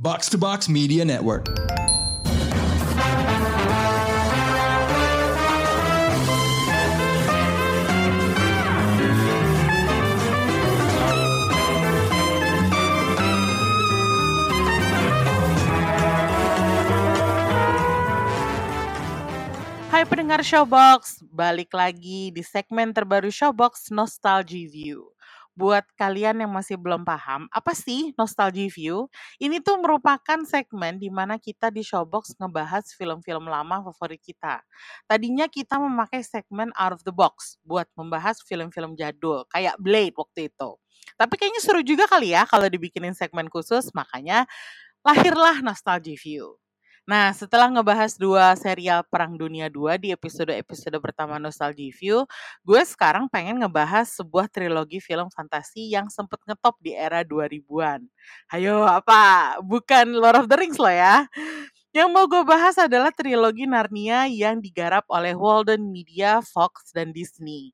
Box to Box Media Network. Hai pendengar Showbox, balik lagi di segmen terbaru Showbox Nostalgia View. Buat kalian yang masih belum paham, apa sih Nostalgia View? Ini tuh merupakan segmen di mana kita di Showbox ngebahas film-film lama favorit kita. Tadinya kita memakai segmen Out of the Box buat membahas film-film jadul, kayak Blade waktu itu. Tapi kayaknya seru juga kali ya kalau dibikinin segmen khusus, makanya lahirlah Nostalgia View. Nah, setelah ngebahas dua serial Perang Dunia 2 di episode-episode pertama Nostalgia View, gue sekarang pengen ngebahas sebuah trilogi film fantasi yang sempet ngetop di era 2000-an. Ayo, apa? Bukan Lord of the Rings loh ya. Yang mau gue bahas adalah trilogi Narnia yang digarap oleh Walden Media, Fox, dan Disney.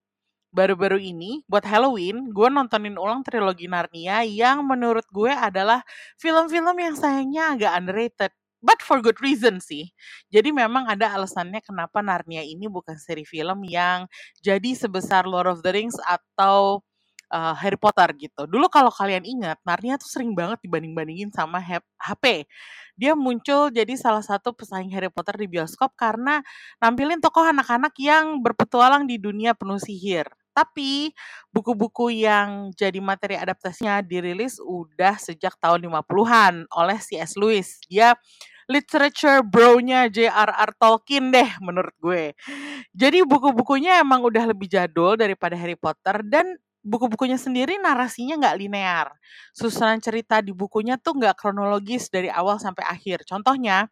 Baru-baru ini, buat Halloween, gue nontonin ulang trilogi Narnia yang menurut gue adalah film-film yang sayangnya agak underrated but for good reason sih. Jadi memang ada alasannya kenapa Narnia ini bukan seri film yang jadi sebesar Lord of the Rings atau uh, Harry Potter gitu. Dulu kalau kalian ingat, Narnia tuh sering banget dibanding-bandingin sama HP. Dia muncul jadi salah satu pesaing Harry Potter di bioskop karena nampilin tokoh anak-anak yang berpetualang di dunia penuh sihir. Tapi buku-buku yang jadi materi adaptasinya dirilis udah sejak tahun 50-an oleh C.S. Lewis. Dia literature bro-nya J.R.R. Tolkien deh menurut gue. Jadi buku-bukunya emang udah lebih jadul daripada Harry Potter dan buku-bukunya sendiri narasinya nggak linear. Susunan cerita di bukunya tuh nggak kronologis dari awal sampai akhir. Contohnya,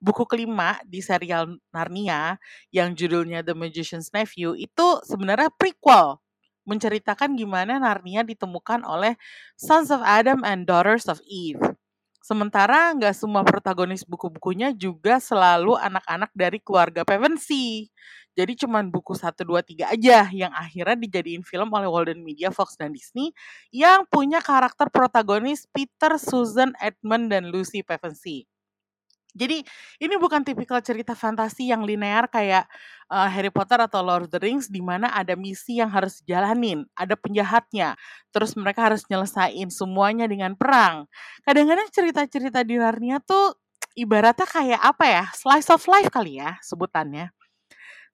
buku kelima di serial Narnia yang judulnya The Magician's Nephew itu sebenarnya prequel menceritakan gimana Narnia ditemukan oleh Sons of Adam and Daughters of Eve. Sementara nggak semua protagonis buku-bukunya juga selalu anak-anak dari keluarga Pevensey. Jadi cuman buku 1, 2, 3 aja yang akhirnya dijadiin film oleh Walden Media, Fox, dan Disney yang punya karakter protagonis Peter, Susan, Edmund, dan Lucy Pevensey. Jadi ini bukan tipikal cerita fantasi yang linear kayak uh, Harry Potter atau Lord of the Rings di mana ada misi yang harus dijalanin, ada penjahatnya, terus mereka harus nyelesain semuanya dengan perang. Kadang-kadang cerita-cerita di Narnia tuh ibaratnya kayak apa ya, slice of life kali ya sebutannya.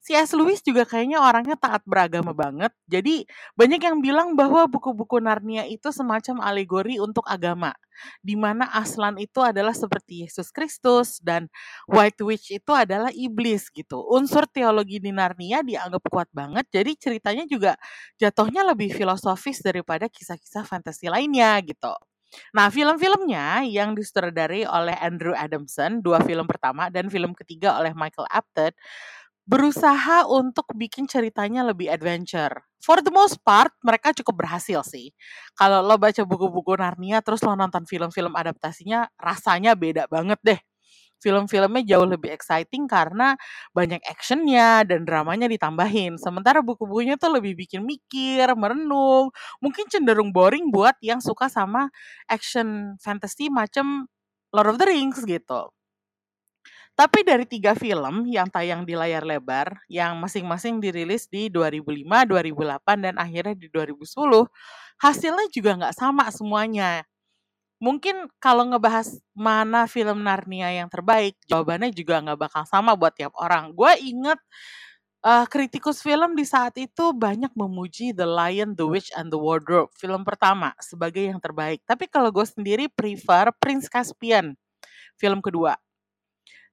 C.S. Lewis juga kayaknya orangnya taat beragama banget. Jadi banyak yang bilang bahwa buku-buku Narnia itu semacam alegori untuk agama. Di mana Aslan itu adalah seperti Yesus Kristus dan White Witch itu adalah iblis gitu. Unsur teologi di Narnia dianggap kuat banget. Jadi ceritanya juga jatuhnya lebih filosofis daripada kisah-kisah fantasi lainnya gitu. Nah, film-filmnya yang disutradarai oleh Andrew Adamson, dua film pertama dan film ketiga oleh Michael Apted, berusaha untuk bikin ceritanya lebih adventure. For the most part, mereka cukup berhasil sih. Kalau lo baca buku-buku Narnia, terus lo nonton film-film adaptasinya, rasanya beda banget deh. Film-filmnya jauh lebih exciting karena banyak actionnya dan dramanya ditambahin. Sementara buku-bukunya tuh lebih bikin mikir, merenung, mungkin cenderung boring buat yang suka sama action fantasy macam Lord of the Rings gitu. Tapi dari tiga film yang tayang di layar lebar, yang masing-masing dirilis di 2005, 2008, dan akhirnya di 2010, hasilnya juga nggak sama semuanya. Mungkin kalau ngebahas mana film Narnia yang terbaik, jawabannya juga nggak bakal sama buat tiap orang. Gue inget uh, kritikus film di saat itu banyak memuji The Lion, The Witch, and The Wardrobe, film pertama, sebagai yang terbaik. Tapi kalau gue sendiri prefer Prince Caspian, film kedua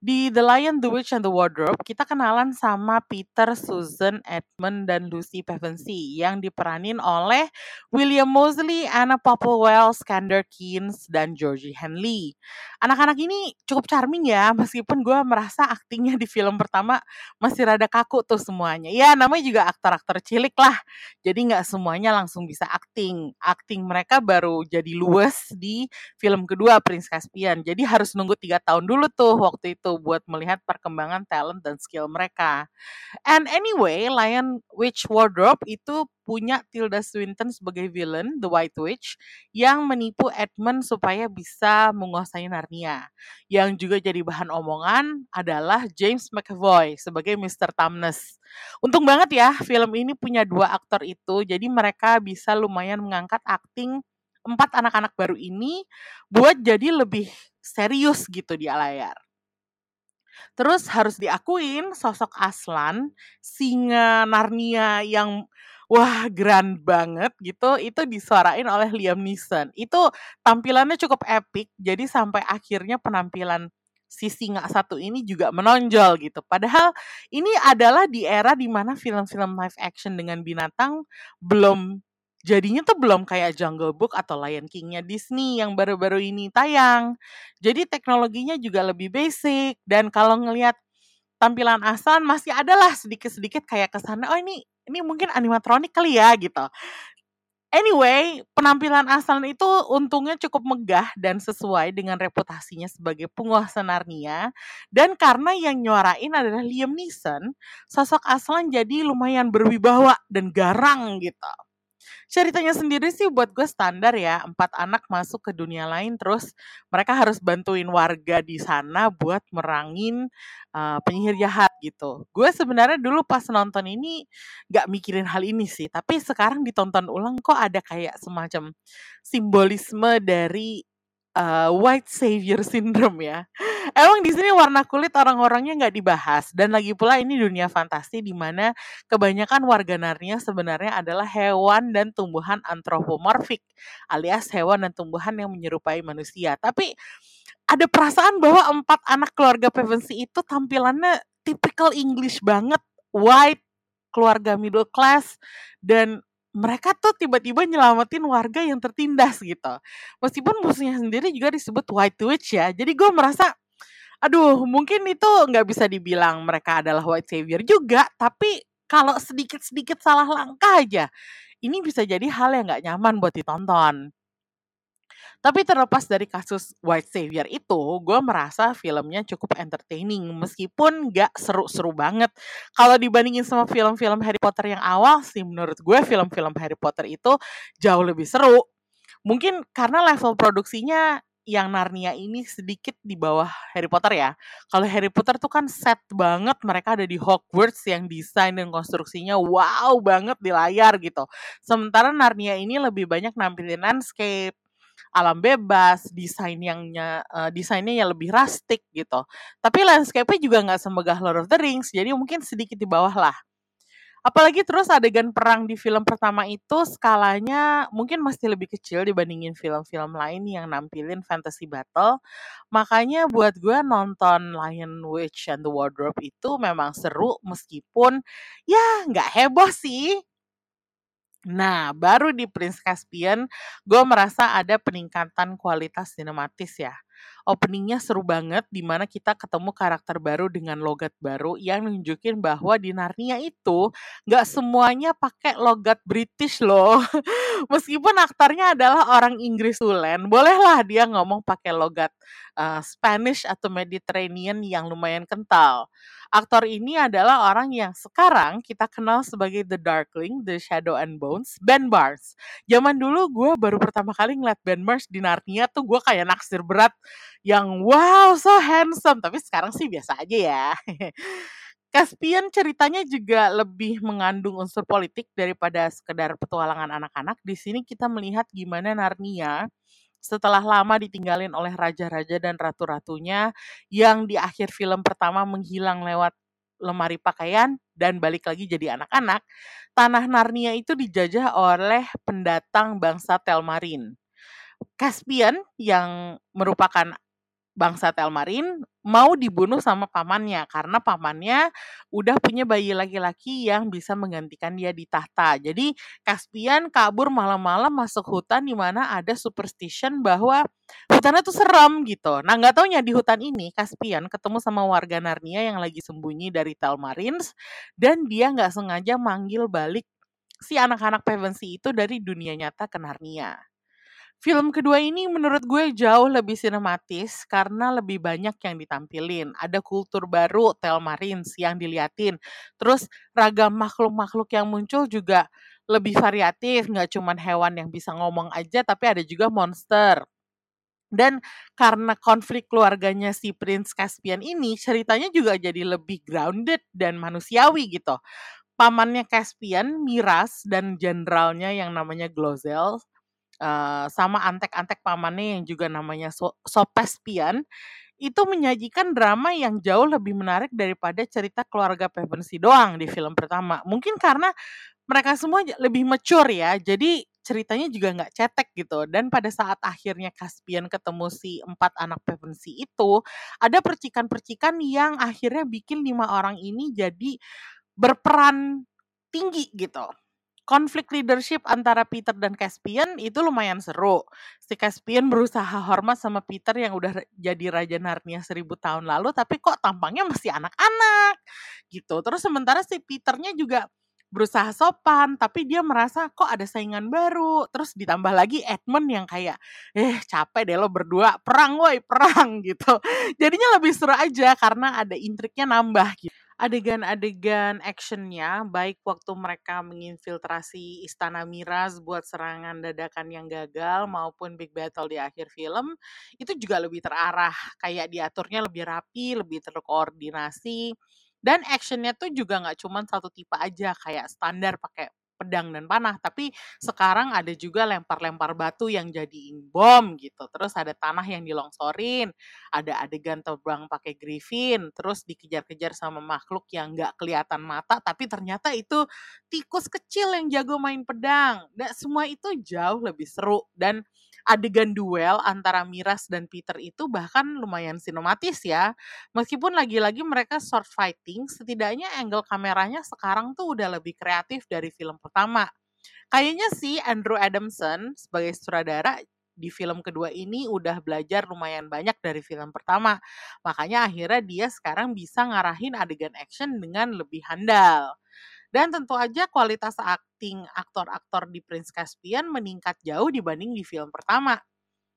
di The Lion, The Witch, and the Wardrobe, kita kenalan sama Peter, Susan, Edmund, dan Lucy Pevensey yang diperanin oleh William Mosley, Anna Popplewell, Skander Keynes, dan Georgie Henley. Anak-anak ini cukup charming ya, meskipun gue merasa aktingnya di film pertama masih rada kaku tuh semuanya. Ya namanya juga aktor-aktor cilik lah, jadi nggak semuanya langsung bisa akting. Akting mereka baru jadi luwes di film kedua Prince Caspian, jadi harus nunggu tiga tahun dulu tuh waktu itu buat melihat perkembangan talent dan skill mereka. And anyway, Lion Witch Wardrobe itu punya Tilda Swinton sebagai villain, The White Witch, yang menipu Edmund supaya bisa menguasai Narnia. Yang juga jadi bahan omongan adalah James McAvoy sebagai Mr. Tumnus. Untung banget ya, film ini punya dua aktor itu, jadi mereka bisa lumayan mengangkat akting empat anak-anak baru ini buat jadi lebih serius gitu di layar. Terus harus diakuin sosok Aslan, singa Narnia yang wah grand banget gitu, itu disuarain oleh Liam Neeson. Itu tampilannya cukup epic, jadi sampai akhirnya penampilan si singa satu ini juga menonjol gitu. Padahal ini adalah di era di mana film-film live action dengan binatang belum jadinya tuh belum kayak Jungle Book atau Lion King-nya Disney yang baru-baru ini tayang. Jadi teknologinya juga lebih basic dan kalau ngelihat tampilan Asan masih adalah sedikit-sedikit kayak ke sana oh ini ini mungkin animatronik kali ya gitu. Anyway, penampilan Aslan itu untungnya cukup megah dan sesuai dengan reputasinya sebagai penguasa Narnia. Dan karena yang nyuarain adalah Liam Neeson, sosok Aslan jadi lumayan berwibawa dan garang gitu ceritanya sendiri sih buat gue standar ya empat anak masuk ke dunia lain terus mereka harus bantuin warga di sana buat merangin uh, penyihir jahat gitu. Gue sebenarnya dulu pas nonton ini nggak mikirin hal ini sih tapi sekarang ditonton ulang kok ada kayak semacam simbolisme dari uh, white savior syndrome ya. Emang di sini warna kulit orang-orangnya nggak dibahas dan lagi pula ini dunia fantasi di mana kebanyakan warga Narnia sebenarnya adalah hewan dan tumbuhan antropomorfik alias hewan dan tumbuhan yang menyerupai manusia. Tapi ada perasaan bahwa empat anak keluarga Pevensey itu tampilannya typical English banget, white, keluarga middle class dan mereka tuh tiba-tiba nyelamatin warga yang tertindas gitu. Meskipun musuhnya sendiri juga disebut White Witch ya. Jadi gue merasa, aduh mungkin itu nggak bisa dibilang mereka adalah White Savior juga. Tapi kalau sedikit-sedikit salah langkah aja, ini bisa jadi hal yang nggak nyaman buat ditonton. Tapi terlepas dari kasus White Savior itu, gue merasa filmnya cukup entertaining meskipun gak seru-seru banget. Kalau dibandingin sama film-film Harry Potter yang awal sih, menurut gue film-film Harry Potter itu jauh lebih seru. Mungkin karena level produksinya yang Narnia ini sedikit di bawah Harry Potter ya. Kalau Harry Potter tuh kan set banget, mereka ada di Hogwarts yang desain dan konstruksinya wow banget di layar gitu. Sementara Narnia ini lebih banyak nampilin landscape, alam bebas, desain yang uh, desainnya yang lebih rustic gitu. Tapi landscape-nya juga nggak semegah Lord of the Rings, jadi mungkin sedikit di bawah lah. Apalagi terus adegan perang di film pertama itu skalanya mungkin masih lebih kecil dibandingin film-film lain yang nampilin fantasy battle. Makanya buat gue nonton Lion Witch and the Wardrobe itu memang seru meskipun ya nggak heboh sih. Nah, baru di Prince Caspian, gue merasa ada peningkatan kualitas sinematis ya. Openingnya seru banget, di mana kita ketemu karakter baru dengan logat baru yang nunjukin bahwa di Narnia itu nggak semuanya pakai logat British loh. Meskipun aktornya adalah orang Inggris tulen, bolehlah dia ngomong pakai logat uh, Spanish atau Mediterranean yang lumayan kental. Aktor ini adalah orang yang sekarang kita kenal sebagai The Darkling, The Shadow and Bones, Ben Barnes. Zaman dulu gue baru pertama kali ngeliat Ben Barnes di Narnia tuh gue kayak naksir berat yang wow so handsome. Tapi sekarang sih biasa aja ya. Caspian ceritanya juga lebih mengandung unsur politik daripada sekedar petualangan anak-anak. Di sini kita melihat gimana Narnia setelah lama ditinggalin oleh raja-raja dan ratu-ratunya yang di akhir film pertama menghilang lewat lemari pakaian dan balik lagi jadi anak-anak, tanah Narnia itu dijajah oleh pendatang bangsa Telmarin. Caspian yang merupakan bangsa Telmarin mau dibunuh sama pamannya karena pamannya udah punya bayi laki-laki yang bisa menggantikan dia di tahta. Jadi Caspian kabur malam-malam masuk hutan di mana ada superstition bahwa hutannya tuh serem gitu. Nah nggak taunya di hutan ini Caspian ketemu sama warga Narnia yang lagi sembunyi dari Telmarins dan dia nggak sengaja manggil balik si anak-anak Pevensey itu dari dunia nyata ke Narnia Film kedua ini menurut gue jauh lebih sinematis karena lebih banyak yang ditampilin. Ada kultur baru Telmarines yang diliatin. Terus ragam makhluk-makhluk yang muncul juga lebih variatif, nggak cuma hewan yang bisa ngomong aja tapi ada juga monster. Dan karena konflik keluarganya si Prince Caspian ini, ceritanya juga jadi lebih grounded dan manusiawi gitu. Pamannya Caspian, Miras, dan jenderalnya yang namanya Glozel, uh, sama antek-antek pamannya yang juga namanya so Sopespian, itu menyajikan drama yang jauh lebih menarik daripada cerita keluarga Pevensey doang di film pertama. Mungkin karena mereka semua lebih mature ya, jadi ceritanya juga nggak cetek gitu. Dan pada saat akhirnya Caspian ketemu si empat anak Pevensey itu, ada percikan-percikan yang akhirnya bikin lima orang ini jadi berperan tinggi gitu. Konflik leadership antara Peter dan Caspian itu lumayan seru. Si Caspian berusaha hormat sama Peter yang udah jadi Raja Narnia seribu tahun lalu, tapi kok tampangnya masih anak-anak gitu. Terus sementara si Peternya juga berusaha sopan, tapi dia merasa kok ada saingan baru. Terus ditambah lagi Edmund yang kayak, eh capek deh lo berdua, perang woi, perang gitu. Jadinya lebih seru aja karena ada intriknya nambah gitu. Adegan-adegan actionnya, baik waktu mereka menginfiltrasi Istana Miras buat serangan dadakan yang gagal maupun big battle di akhir film, itu juga lebih terarah, kayak diaturnya lebih rapi, lebih terkoordinasi dan actionnya tuh juga nggak cuma satu tipe aja kayak standar pakai pedang dan panah, tapi sekarang ada juga lempar-lempar batu yang jadiin bom gitu. Terus ada tanah yang dilongsorin, ada adegan terbang pakai griffin, terus dikejar-kejar sama makhluk yang nggak kelihatan mata, tapi ternyata itu tikus kecil yang jago main pedang. Dan semua itu jauh lebih seru dan adegan duel antara Miras dan Peter itu bahkan lumayan sinematis ya. Meskipun lagi-lagi mereka short fighting, setidaknya angle kameranya sekarang tuh udah lebih kreatif dari film pertama. Kayaknya sih Andrew Adamson sebagai sutradara di film kedua ini udah belajar lumayan banyak dari film pertama. Makanya akhirnya dia sekarang bisa ngarahin adegan action dengan lebih handal. Dan tentu aja kualitas akting aktor-aktor di Prince Caspian meningkat jauh dibanding di film pertama.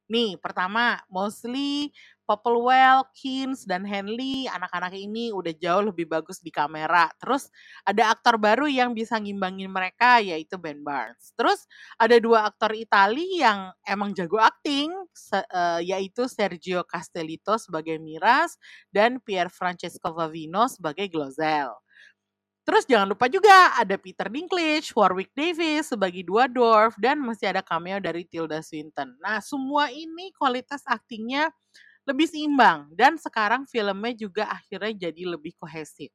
Nih, pertama, mostly Popplewell, Keynes, dan Henley, anak-anak ini udah jauh lebih bagus di kamera. Terus ada aktor baru yang bisa ngimbangin mereka, yaitu Ben Barnes. Terus ada dua aktor Itali yang emang jago akting, uh, yaitu Sergio Castellito sebagai Miras dan Pier Francesco Vavino sebagai Glozel. Terus jangan lupa juga ada Peter Dinklage, Warwick Davis sebagai dua dwarf, dan masih ada cameo dari Tilda Swinton. Nah, semua ini kualitas aktingnya lebih seimbang, dan sekarang filmnya juga akhirnya jadi lebih kohesif.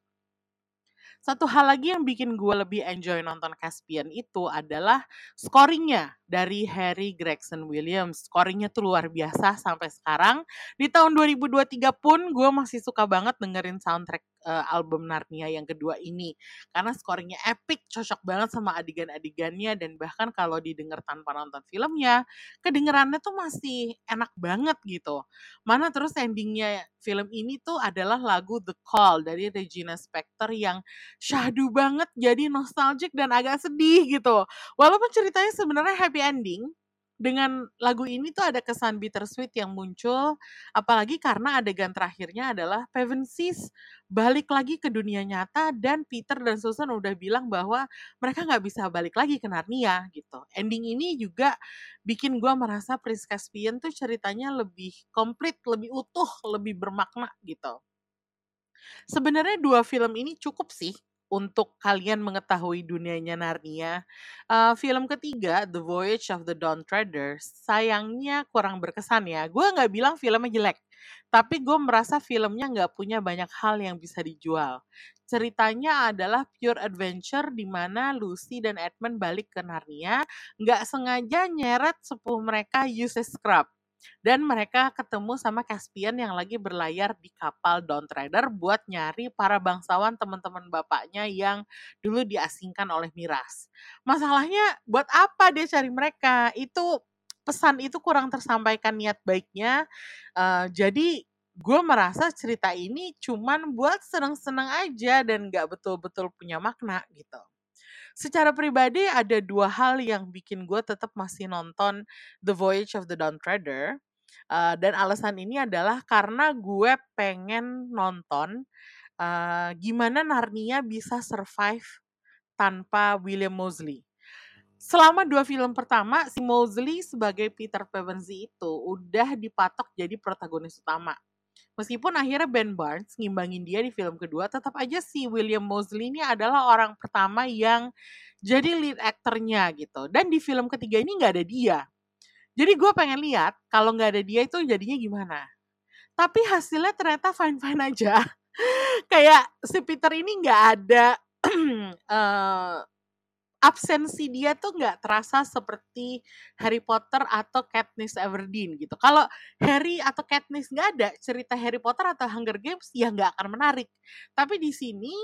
Satu hal lagi yang bikin gue lebih enjoy nonton Caspian itu adalah scoringnya dari Harry Gregson Williams. Scoringnya tuh luar biasa sampai sekarang. Di tahun 2023 pun gue masih suka banget dengerin soundtrack uh, album Narnia yang kedua ini. Karena scoringnya epic cocok banget sama adegan-adegannya dan bahkan kalau didengar tanpa nonton filmnya kedengerannya tuh masih enak banget gitu. Mana terus endingnya film ini tuh adalah lagu The Call dari Regina Spektor yang syahdu banget jadi nostalgic dan agak sedih gitu. Walaupun ceritanya sebenarnya happy ending dengan lagu ini tuh ada kesan bittersweet yang muncul, apalagi karena adegan terakhirnya adalah Pevensis balik lagi ke dunia nyata dan Peter dan Susan udah bilang bahwa mereka nggak bisa balik lagi ke Narnia gitu. Ending ini juga bikin gue merasa Prince Caspian tuh ceritanya lebih komplit, lebih utuh, lebih bermakna gitu. Sebenarnya dua film ini cukup sih untuk kalian mengetahui dunianya Narnia. Uh, film ketiga, The Voyage of the Dawn Treader, sayangnya kurang berkesan ya. Gue nggak bilang filmnya jelek, tapi gue merasa filmnya nggak punya banyak hal yang bisa dijual. Ceritanya adalah pure adventure di mana Lucy dan Edmund balik ke Narnia, nggak sengaja nyeret sepuh mereka Uses Scrub dan mereka ketemu sama Caspian yang lagi berlayar di kapal Dawn Trader buat nyari para bangsawan teman-teman bapaknya yang dulu diasingkan oleh Miras. Masalahnya buat apa dia cari mereka? Itu pesan itu kurang tersampaikan niat baiknya. Uh, jadi gue merasa cerita ini cuman buat seneng-seneng aja dan gak betul-betul punya makna gitu. Secara pribadi ada dua hal yang bikin gue tetap masih nonton The Voyage of the Dawn Treader. Uh, dan alasan ini adalah karena gue pengen nonton uh, gimana Narnia bisa survive tanpa William Mosley. Selama dua film pertama, si Mosley sebagai Peter Pevensie itu udah dipatok jadi protagonis utama. Meskipun akhirnya Ben Barnes ngimbangin dia di film kedua, tetap aja si William Mosley ini adalah orang pertama yang jadi lead aktornya gitu. Dan di film ketiga ini nggak ada dia. Jadi gue pengen lihat kalau nggak ada dia itu jadinya gimana. Tapi hasilnya ternyata fine-fine aja. Kayak si Peter ini nggak ada uh, absensi dia tuh nggak terasa seperti Harry Potter atau Katniss Everdeen gitu. Kalau Harry atau Katniss nggak ada, cerita Harry Potter atau Hunger Games ya nggak akan menarik. Tapi di sini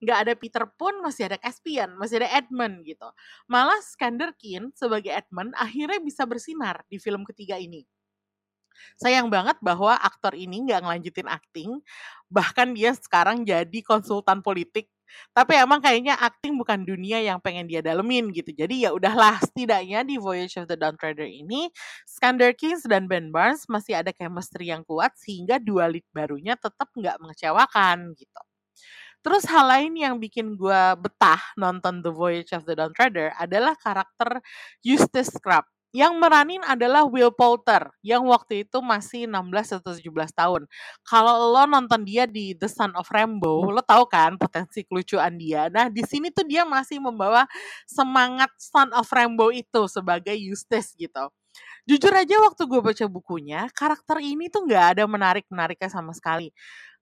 nggak ada Peter pun masih ada Caspian, masih ada Edmund gitu. Malah Skanderkin sebagai Edmund akhirnya bisa bersinar di film ketiga ini. Sayang banget bahwa aktor ini nggak ngelanjutin acting, bahkan dia sekarang jadi konsultan politik tapi emang kayaknya acting bukan dunia yang pengen dia dalemin gitu. Jadi ya udahlah setidaknya di Voyage of the Dawn Treader ini Skander Kings dan Ben Barnes masih ada chemistry yang kuat sehingga dua lead barunya tetap nggak mengecewakan gitu. Terus hal lain yang bikin gue betah nonton The Voyage of the Dawn Treader adalah karakter Eustace Crabbe yang meranin adalah Will Poulter yang waktu itu masih 16 atau 17 tahun. Kalau lo nonton dia di The Son of Rainbow, lo tahu kan potensi kelucuan dia. Nah, di sini tuh dia masih membawa semangat Son of Rainbow itu sebagai Eustace gitu. Jujur aja waktu gue baca bukunya, karakter ini tuh nggak ada menarik-menariknya sama sekali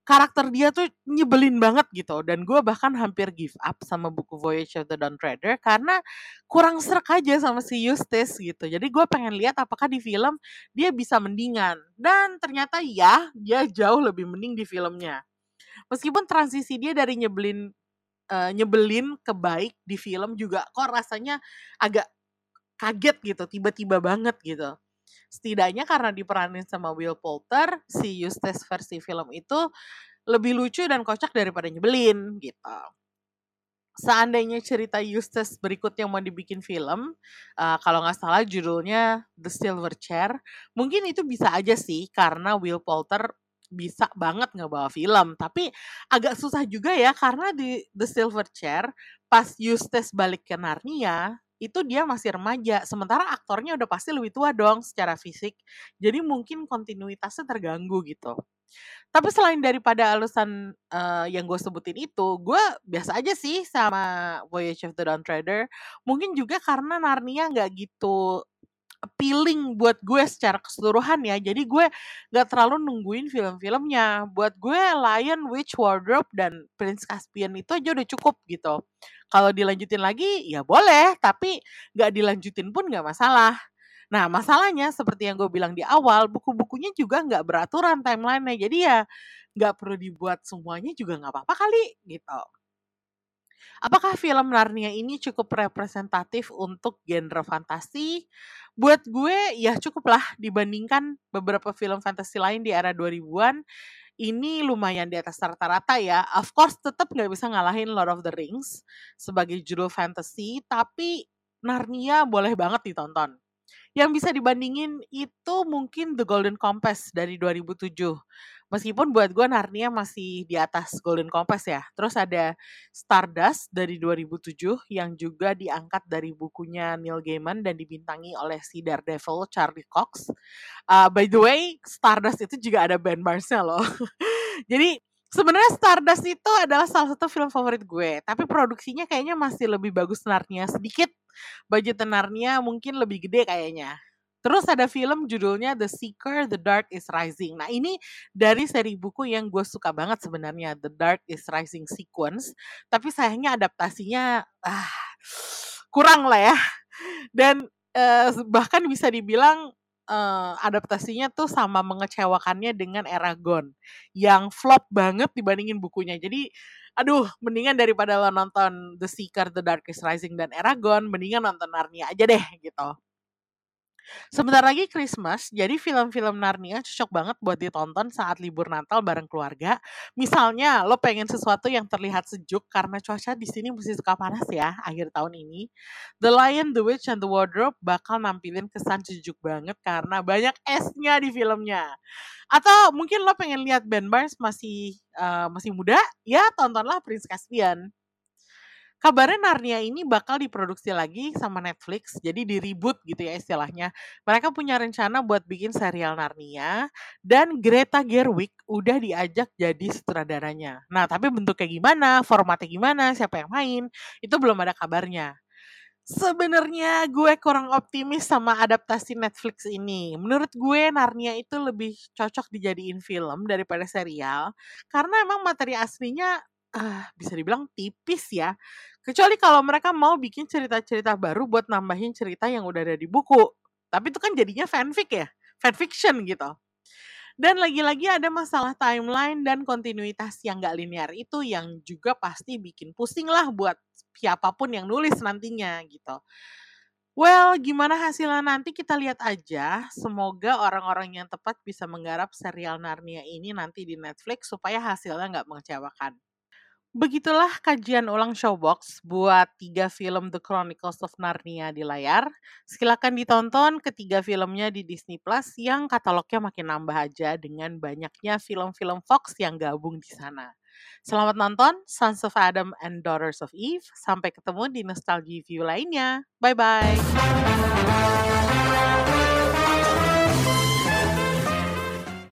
karakter dia tuh nyebelin banget gitu. Dan gue bahkan hampir give up sama buku Voyage of the Dawn Treader karena kurang serak aja sama si Eustace gitu. Jadi gue pengen lihat apakah di film dia bisa mendingan. Dan ternyata ya dia jauh lebih mending di filmnya. Meskipun transisi dia dari nyebelin uh, nyebelin ke baik di film juga kok rasanya agak kaget gitu tiba-tiba banget gitu setidaknya karena diperanin sama Will Poulter, si Eustace versi film itu lebih lucu dan kocak daripada nyebelin gitu. Seandainya cerita Eustace berikutnya mau dibikin film, uh, kalau nggak salah judulnya The Silver Chair, mungkin itu bisa aja sih karena Will Poulter bisa banget ngebawa film. Tapi agak susah juga ya karena di The Silver Chair pas Eustace balik ke Narnia, itu dia masih remaja, sementara aktornya udah pasti lebih tua dong secara fisik. Jadi mungkin kontinuitasnya terganggu gitu. Tapi selain daripada alasan uh, yang gue sebutin itu, gue biasa aja sih sama Voyage of the Dawn Treader. Mungkin juga karena Narnia nggak gitu appealing buat gue secara keseluruhan ya. Jadi gue gak terlalu nungguin film-filmnya. Buat gue Lion, Witch, Wardrobe, dan Prince Caspian itu aja udah cukup gitu. Kalau dilanjutin lagi ya boleh, tapi gak dilanjutin pun gak masalah. Nah masalahnya seperti yang gue bilang di awal, buku-bukunya juga gak beraturan timelinenya. Jadi ya gak perlu dibuat semuanya juga gak apa-apa kali gitu. Apakah film Narnia ini cukup representatif untuk genre fantasi? Buat gue ya cukup lah dibandingkan beberapa film fantasi lain di era 2000-an. Ini lumayan di atas rata-rata ya. Of course tetap nggak bisa ngalahin Lord of the Rings sebagai judul fantasy, tapi Narnia boleh banget ditonton. Yang bisa dibandingin itu mungkin The Golden Compass dari 2007 Meskipun buat gue Narnia masih di atas Golden Compass ya. Terus ada Stardust dari 2007 yang juga diangkat dari bukunya Neil Gaiman dan dibintangi oleh si Daredevil Charlie Cox. Uh, by the way, Stardust itu juga ada Ben Barnesnya loh. Jadi sebenarnya Stardust itu adalah salah satu film favorit gue, tapi produksinya kayaknya masih lebih bagus Narnia sedikit. Budget Narnia mungkin lebih gede kayaknya. Terus ada film judulnya The Seeker, The Dark is Rising. Nah ini dari seri buku yang gue suka banget sebenarnya, The Dark is Rising Sequence. Tapi sayangnya adaptasinya ah, kurang lah ya. Dan uh, bahkan bisa dibilang uh, adaptasinya tuh sama mengecewakannya dengan Eragon yang flop banget dibandingin bukunya. Jadi aduh mendingan daripada lo nonton The Seeker, The Dark is Rising dan Eragon, mendingan nonton Narnia aja deh gitu. Sebentar lagi Christmas, jadi film-film Narnia cocok banget buat ditonton saat libur Natal bareng keluarga. Misalnya, lo pengen sesuatu yang terlihat sejuk karena cuaca di sini masih suka panas ya akhir tahun ini. The Lion, The Witch, and The Wardrobe bakal nampilin kesan sejuk banget karena banyak esnya di filmnya. Atau mungkin lo pengen lihat Ben Barnes masih uh, masih muda, ya tontonlah Prince Caspian. Kabarnya Narnia ini bakal diproduksi lagi sama Netflix, jadi di reboot gitu ya istilahnya. Mereka punya rencana buat bikin serial Narnia dan Greta Gerwig udah diajak jadi sutradaranya. Nah, tapi bentuknya gimana, formatnya gimana, siapa yang main, itu belum ada kabarnya. Sebenarnya gue kurang optimis sama adaptasi Netflix ini. Menurut gue Narnia itu lebih cocok dijadiin film daripada serial karena emang materi aslinya uh, bisa dibilang tipis ya. Kecuali kalau mereka mau bikin cerita-cerita baru buat nambahin cerita yang udah ada di buku. Tapi itu kan jadinya fanfic ya, fanfiction gitu. Dan lagi-lagi ada masalah timeline dan kontinuitas yang gak linear itu yang juga pasti bikin pusing lah buat siapa pun yang nulis nantinya gitu. Well, gimana hasilnya nanti kita lihat aja. Semoga orang-orang yang tepat bisa menggarap serial Narnia ini nanti di Netflix supaya hasilnya nggak mengecewakan. Begitulah kajian ulang Showbox buat tiga film The Chronicles of Narnia di layar. Silakan ditonton ketiga filmnya di Disney Plus yang katalognya makin nambah aja dengan banyaknya film-film Fox yang gabung di sana. Selamat nonton Sons of Adam and Daughters of Eve. Sampai ketemu di Nostalgia View lainnya. Bye-bye.